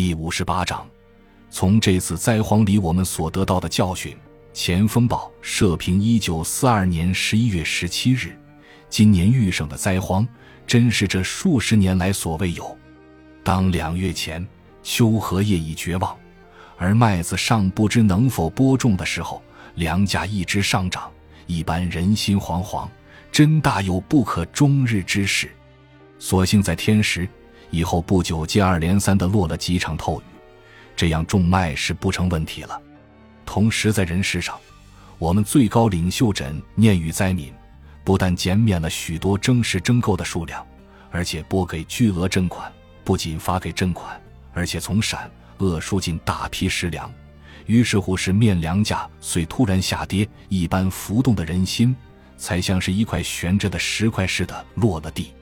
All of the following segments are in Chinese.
第五十八章，从这次灾荒里我们所得到的教训。前锋报社评：一九四二年十一月十七日，今年遇上的灾荒真是这数十年来所未有。当两月前秋荷叶已绝望，而麦子尚不知能否播种的时候，粮价一直上涨，一般人心惶惶，真大有不可终日之势。所幸在天时，以后不久接二连三的落了几场透雨，这样种麦是不成问题了。同时，在人事上，我们最高领袖诊念与灾民，不但减免了许多征实征购的数量，而且拨给巨额赈款。不仅发给赈款，而且从陕鄂输进大批食粮。于是乎，是面粮价虽突然下跌，一般浮动的人心才像是一块悬着的石块似的落了地。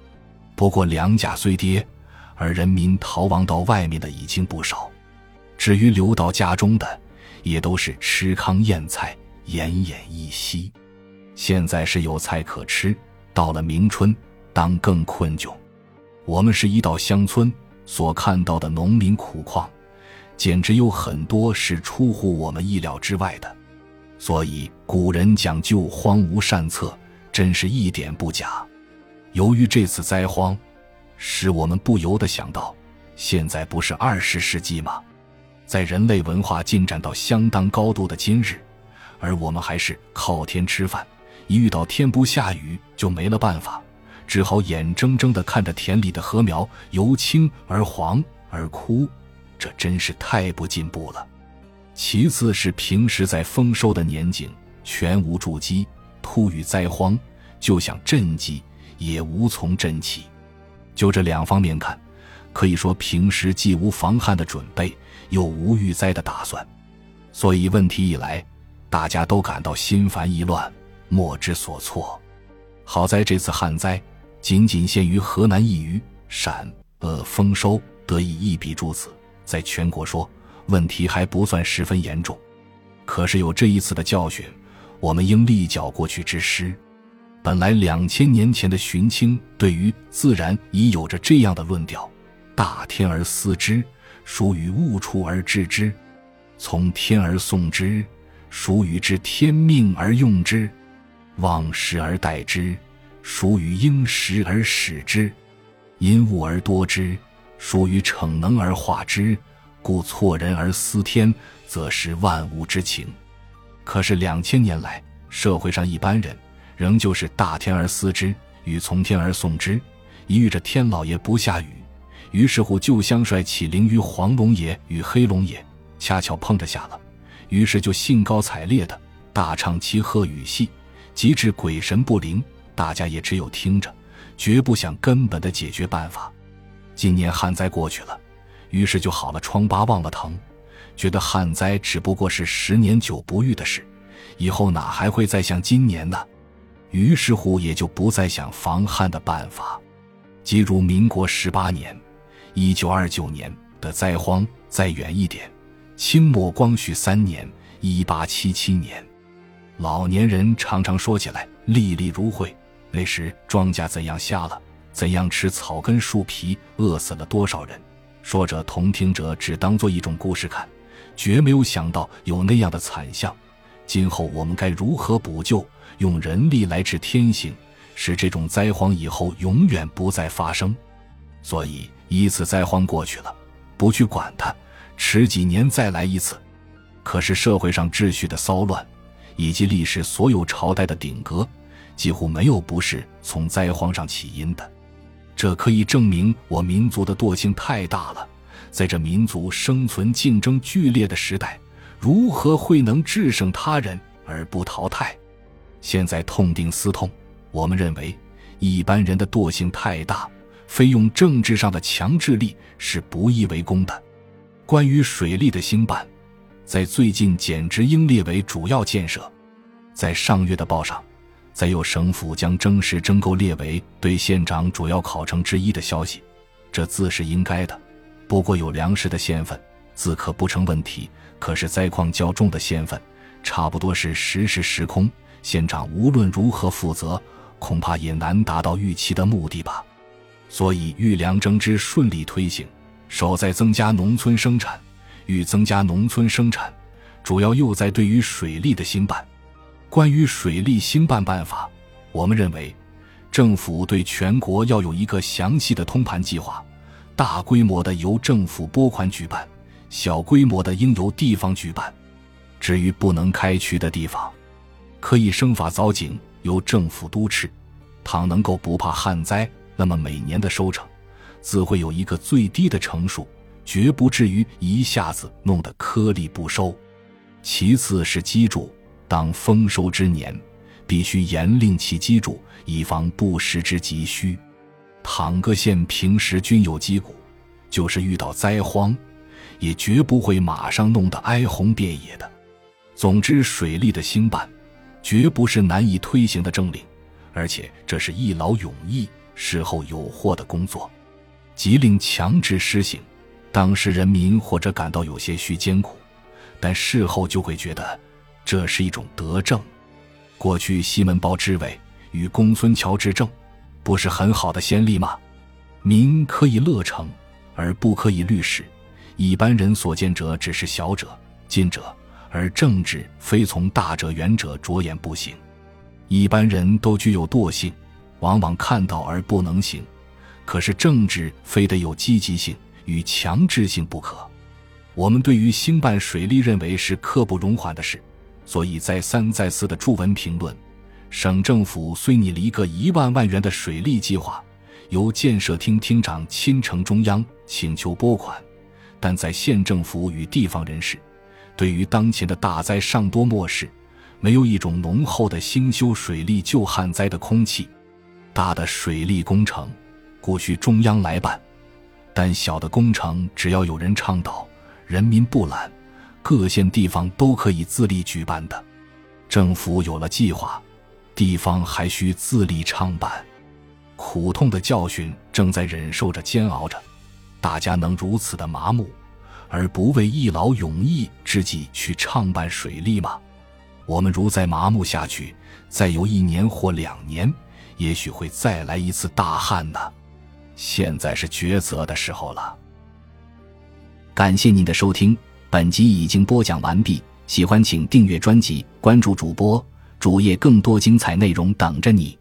不过，粮价虽跌，而人民逃亡到外面的已经不少。至于留到家中的，也都是吃糠咽菜，奄奄一息。现在是有菜可吃，到了明春，当更困窘。我们是一到乡村所看到的农民苦况，简直有很多是出乎我们意料之外的。所以古人讲究荒芜善策，真是一点不假。由于这次灾荒，使我们不由得想到：现在不是二十世纪吗？在人类文化进展到相当高度的今日，而我们还是靠天吃饭，一遇到天不下雨就没了办法，只好眼睁睁地看着田里的禾苗由青而黄而枯，这真是太不进步了。其次是平时在丰收的年景全无助机，突遇灾荒，就想赈济也无从赈起。就这两方面看，可以说平时既无防旱的准备。又无预灾的打算，所以问题一来，大家都感到心烦意乱，莫之所措。好在这次旱灾仅仅限于河南一隅，陕鄂丰收得以一笔注此，在全国说问题还不算十分严重。可是有这一次的教训，我们应立脚过去之师。本来两千年前的荀卿对于自然已有着这样的论调：大天而思之。孰于物处而知之，从天而送之；孰于知天命而用之，望时而待之；孰于应时而使之，因物而多之；孰于逞能而化之。故错人而思天，则失万物之情。可是两千年来，社会上一般人仍旧是大天而思之，雨从天而送之。一遇着天老爷不下雨。于是乎，旧相率起灵于黄龙爷与黑龙爷，恰巧碰着下了，于是就兴高采烈的大唱其鹤雨戏，即致鬼神不灵，大家也只有听着，绝不想根本的解决办法。今年旱灾过去了，于是就好了疮疤忘了疼，觉得旱灾只不过是十年九不遇的事，以后哪还会再像今年呢？于是乎也就不再想防旱的办法，即如民国十八年。一九二九年的灾荒再远一点，清末光绪三年（一八七七年），老年人常常说起来历历如绘。那时庄稼怎样瞎了，怎样吃草根树皮，饿死了多少人？说者同听者只当做一种故事看，绝没有想到有那样的惨象。今后我们该如何补救？用人力来治天性，使这种灾荒以后永远不再发生。所以。一次灾荒过去了，不去管它，迟几年再来一次。可是社会上秩序的骚乱，以及历史所有朝代的鼎革，几乎没有不是从灾荒上起因的。这可以证明我民族的惰性太大了。在这民族生存竞争剧烈的时代，如何会能制胜他人而不淘汰？现在痛定思痛，我们认为一般人的惰性太大。非用政治上的强制力是不易为功的。关于水利的兴办，在最近简直应列为主要建设。在上月的报上，再有省府将征实征购列为对县长主要考成之一的消息，这自是应该的。不过有粮食的县份，自可不成问题。可是灾况较重的县份，差不多是时时时空，县长无论如何负责，恐怕也难达到预期的目的吧。所以，欲粮征之顺利推行，首在增加农村生产，欲增加农村生产，主要又在对于水利的兴办。关于水利兴办办法，我们认为，政府对全国要有一个详细的通盘计划，大规模的由政府拨款举办，小规模的应由地方举办。至于不能开渠的地方，可以生法凿井，由政府督持。倘能够不怕旱灾，那么每年的收成自会有一个最低的成数，绝不至于一下子弄得颗粒不收。其次是机杼，当丰收之年，必须严令其机杼，以防不时之急需。倘各县平时均有机谷，就是遇到灾荒，也绝不会马上弄得哀鸿遍野的。总之，水利的兴办，绝不是难以推行的政令。而且这是一劳永逸、事后有获的工作，即令强制施行，当时人民或者感到有些许艰苦，但事后就会觉得这是一种德政。过去西门豹之位与公孙桥之政，不是很好的先例吗？民可以乐成，而不可以虑事。一般人所见者只是小者、近者，而政治非从大者、远者着眼不行。一般人都具有惰性，往往看到而不能行。可是政治非得有积极性与强制性不可。我们对于兴办水利认为是刻不容缓的事，所以再三再四的注文评论。省政府虽拟了一个一万万元的水利计划，由建设厅厅长亲呈中央请求拨款，但在县政府与地方人士对于当前的大灾尚多漠视。没有一种浓厚的兴修水利救旱灾的空气，大的水利工程，故需中央来办；但小的工程，只要有人倡导，人民不懒，各县地方都可以自力举办的。政府有了计划，地方还需自力倡办。苦痛的教训正在忍受着、煎熬着，大家能如此的麻木，而不为一劳永逸之计去倡办水利吗？我们如再麻木下去，再有一年或两年，也许会再来一次大旱呢。现在是抉择的时候了。感谢您的收听，本集已经播讲完毕。喜欢请订阅专辑，关注主播主页，更多精彩内容等着你。